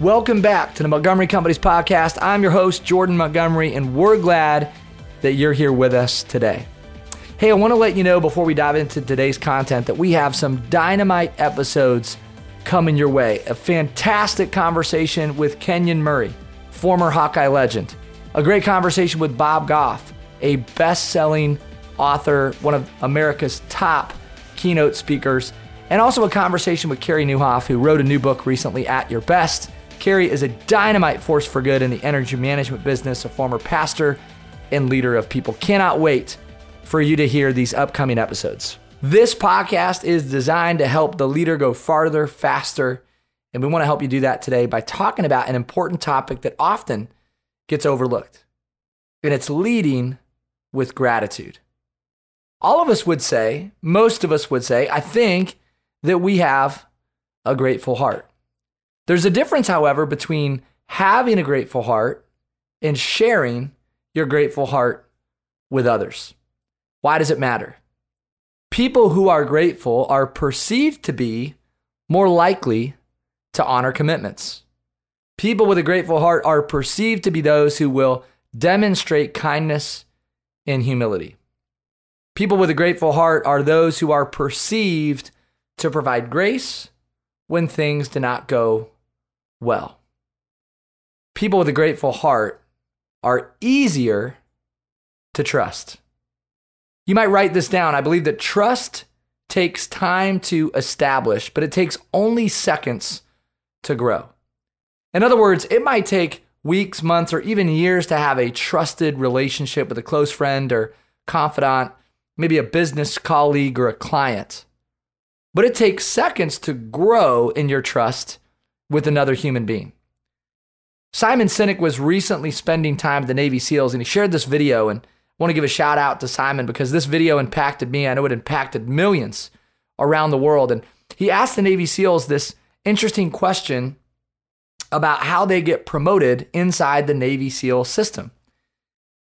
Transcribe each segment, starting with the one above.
Welcome back to the Montgomery Companies podcast. I'm your host, Jordan Montgomery, and we're glad that you're here with us today. Hey, I want to let you know before we dive into today's content that we have some dynamite episodes coming your way. A fantastic conversation with Kenyon Murray, former Hawkeye legend. A great conversation with Bob Goff, a best selling author, one of America's top keynote speakers, and also a conversation with Carey Nieuwhof, who wrote a new book recently, At Your Best. Carey is a dynamite force for good in the energy management business, a former pastor and leader of people. Cannot wait for you to hear these upcoming episodes. This podcast is designed to help the leader go farther, faster, and we want to help you do that today by talking about an important topic that often gets overlooked. And it's leading with gratitude. All of us would say, most of us would say, I think that we have a grateful heart. There's a difference, however, between having a grateful heart and sharing your grateful heart with others. Why does it matter? People who are grateful are perceived to be more likely to honor commitments. People with a grateful heart are perceived to be those who will demonstrate kindness and humility. People with a grateful heart are those who are perceived to provide grace when things do not go well. People with a grateful heart are easier to trust. You might write this down. I believe that trust takes time to establish, but it takes only seconds to grow. In other words, it might take weeks, months, or even years to have a trusted relationship with a close friend or confidant, maybe a business colleague or a client. But it takes seconds to grow in your trust with another human being. Simon Sinek was recently spending time at the Navy SEALs and he shared this video and I want to give a shout out to Simon because this video impacted me. I know it impacted millions around the world. And he asked the Navy SEALs this interesting question about how they get promoted inside the Navy SEAL system.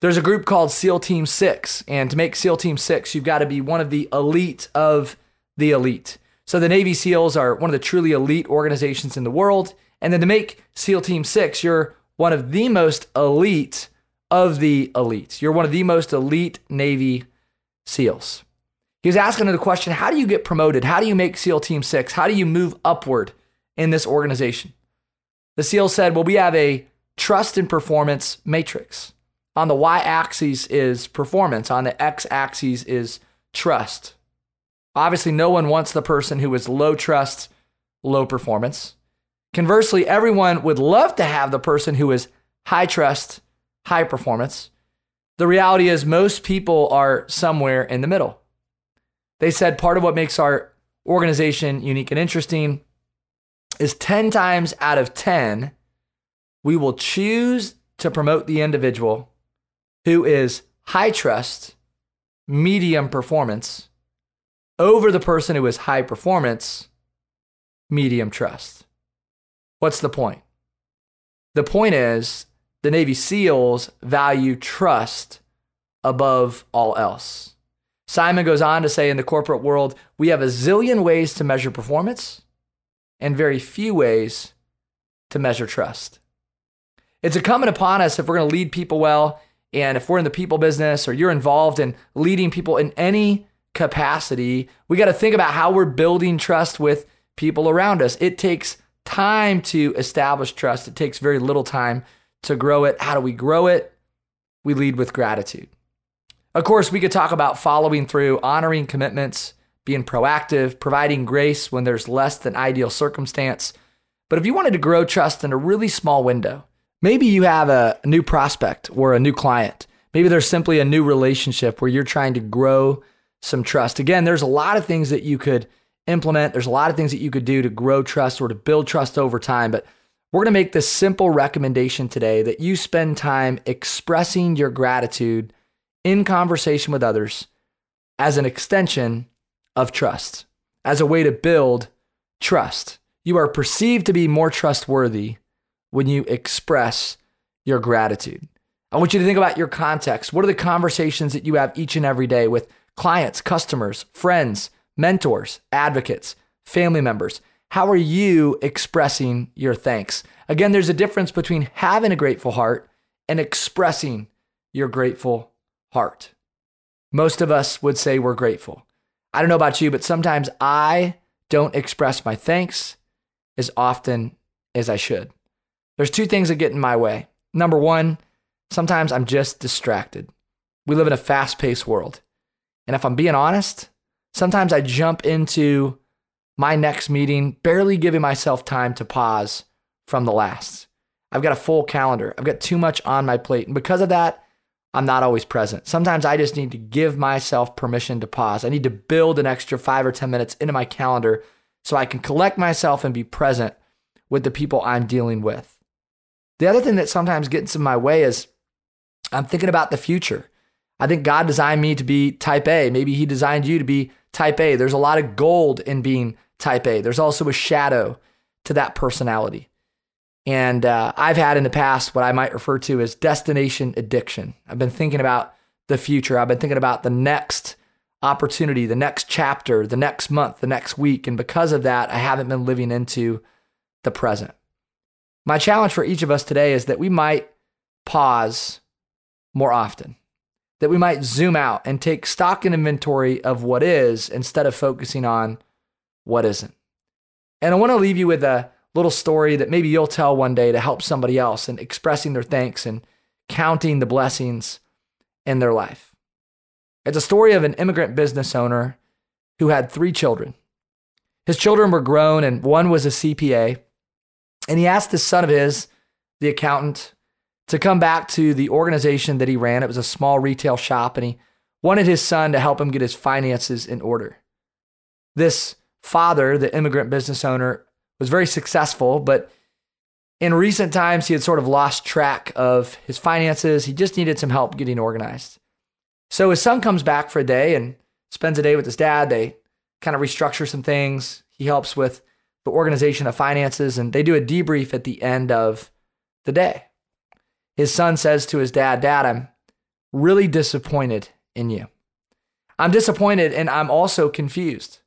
There's a group called SEAL Team 6, and to make SEAL Team 6, you've got to be one of the elite of the elite. So the Navy SEALs are one of the truly elite organizations in the world. And then to make SEAL Team 6, you're one of the most elite of the elites. You're one of the most elite Navy SEALs. He was asking the question how do you get promoted? How do you make SEAL Team 6? How do you move upward in this organization? The SEAL said, well, we have a trust and performance matrix. On the y axis is performance, on the x axis is trust. Obviously, no one wants the person who is low trust, low performance. Conversely, everyone would love to have the person who is high trust, high performance. The reality is, most people are somewhere in the middle. They said part of what makes our organization unique and interesting is 10 times out of 10, we will choose to promote the individual who is high trust, medium performance, over the person who is high performance, medium trust. What's the point? The point is the Navy SEALs value trust above all else. Simon goes on to say in the corporate world, we have a zillion ways to measure performance and very few ways to measure trust. It's incumbent upon us if we're going to lead people well, and if we're in the people business or you're involved in leading people in any capacity, we got to think about how we're building trust with people around us. It takes time to establish trust, it takes very little time to grow it. How do we grow it? We lead with gratitude. Of course, we could talk about following through, honoring commitments, being proactive, providing grace when there's less than ideal circumstance. But if you wanted to grow trust in a really small window, maybe you have a new prospect or a new client. Maybe there's simply a new relationship where you're trying to grow some trust. Again, there's a lot of things that you could implement. There's a lot of things that you could do to grow trust or to build trust over time. But we're going to make this simple recommendation today that you spend time expressing your gratitude in conversation with others as an extension of trust as a way to build trust. You are perceived to be more trustworthy when you express your gratitude. I want you to think about your context. What are the conversations that you have each and every day with clients, customers, friends, mentors, advocates, family members? How are you expressing your thanks? Again, there's a difference between having a grateful heart and expressing your grateful heart. Most of us would say we're grateful. I don't know about you, but sometimes I don't express my thanks as often as I should. There's two things that get in my way. Number one, sometimes I'm just distracted. We live in a fast paced world. And if I'm being honest, sometimes I jump into my next meeting, barely giving myself time to pause from the last. I've got a full calendar. I've got too much on my plate. And because of that, I'm not always present. Sometimes I just need to give myself permission to pause. I need to build an extra five or 10 minutes into my calendar so I can collect myself and be present with the people I'm dealing with. The other thing that sometimes gets in my way is I'm thinking about the future. I think God designed me to be type A. Maybe He designed you to be type A. There's a lot of gold in being type A. There's also a shadow to that personality. And uh, I've had in the past what I might refer to as destination addiction. I've been thinking about the future. I've been thinking about the next opportunity, the next chapter, the next month, the next week. And because of that, I haven't been living into the present. My challenge for each of us today is that we might pause more often, that we might zoom out and take stock and inventory of what is instead of focusing on what isn't. And I want to leave you with a little story that maybe you'll tell one day to help somebody else and expressing their thanks and counting the blessings in their life. It's a story of an immigrant business owner who had three children. His children were grown, and one was a CPA. And he asked this son of his, the accountant, to come back to the organization that he ran. It was a small retail shop, and he wanted his son to help him get his finances in order. This father, the immigrant business owner, was very successful, but in recent times, he had sort of lost track of his finances. He just needed some help getting organized. So his son comes back for a day and spends a day with his dad. They kind of restructure some things. He helps with the organization of finances, and they do a debrief at the end of the day. His son says to his dad, Dad, I'm really disappointed in you. I'm disappointed and I'm also confused.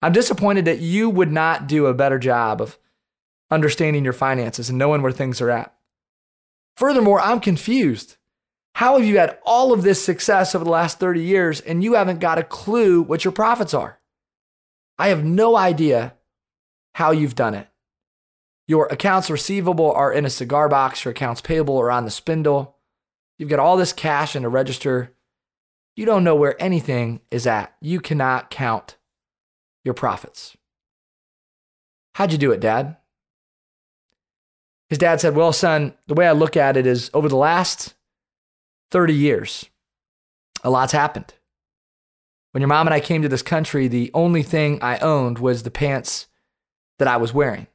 I'm disappointed that you would not do a better job of understanding your finances and knowing where things are at. Furthermore, I'm confused. How have you had all of this success over the last 30 years and you haven't got a clue what your profits are? I have no idea how you've done it. Your accounts receivable are in a cigar box, your accounts payable are on the spindle. You've got all this cash in a register. You don't know where anything is at. You cannot count your profits. How'd you do it, Dad? His dad said, Well, son, the way I look at it is over the last 30 years, a lot's happened. When your mom and I came to this country, the only thing I owned was the pants that I was wearing.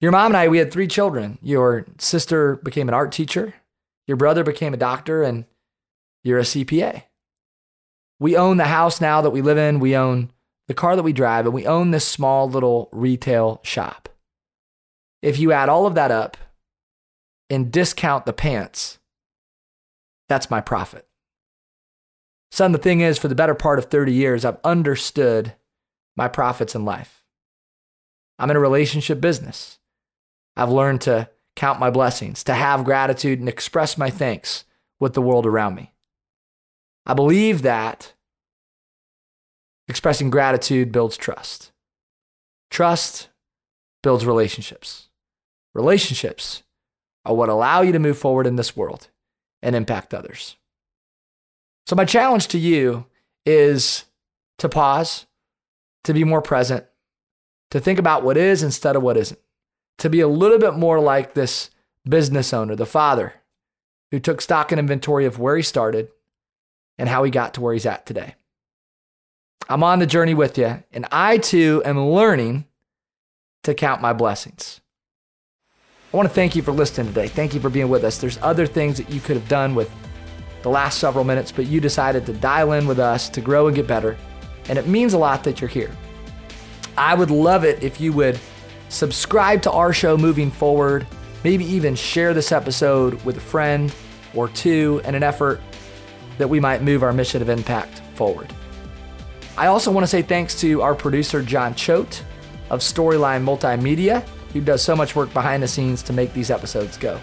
Your mom and I, we had three children. Your sister became an art teacher, your brother became a doctor, and you're a CPA. We own the house now that we live in. We own the car that we drive, and we own this small little retail shop. If you add all of that up and discount the pants, that's my profit. Son, the thing is, for the better part of 30 years, I've understood my profits in life. I'm in a relationship business. I've learned to count my blessings, to have gratitude and express my thanks with the world around me. I believe that Expressing gratitude builds trust. Trust builds relationships. Relationships are what allow you to move forward in this world and impact others. So, my challenge to you is to pause, to be more present, to think about what is instead of what isn't, to be a little bit more like this business owner, the father, who took stock and inventory of where he started and how he got to where he's at today. I'm on the journey with you, and I too am learning to count my blessings. I want to thank you for listening today. Thank you for being with us. There's other things that you could have done with the last several minutes, but you decided to dial in with us to grow and get better. And it means a lot that you're here. I would love it if you would subscribe to our show moving forward, maybe even share this episode with a friend or two in an effort that we might move our mission of impact forward. I also want to say thanks to our producer, John Choate. of Storyline Multimedia, who does so much work behind the scenes to make these episodes go.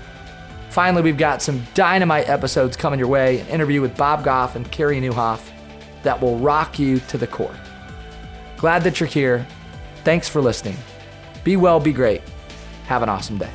Finally, we've got some dynamite episodes coming your way an interview with Bob Goff and Carey Nieuwhof that will rock you to the core. Glad that you're here. Thanks for listening. Be well, be great. Have an awesome day.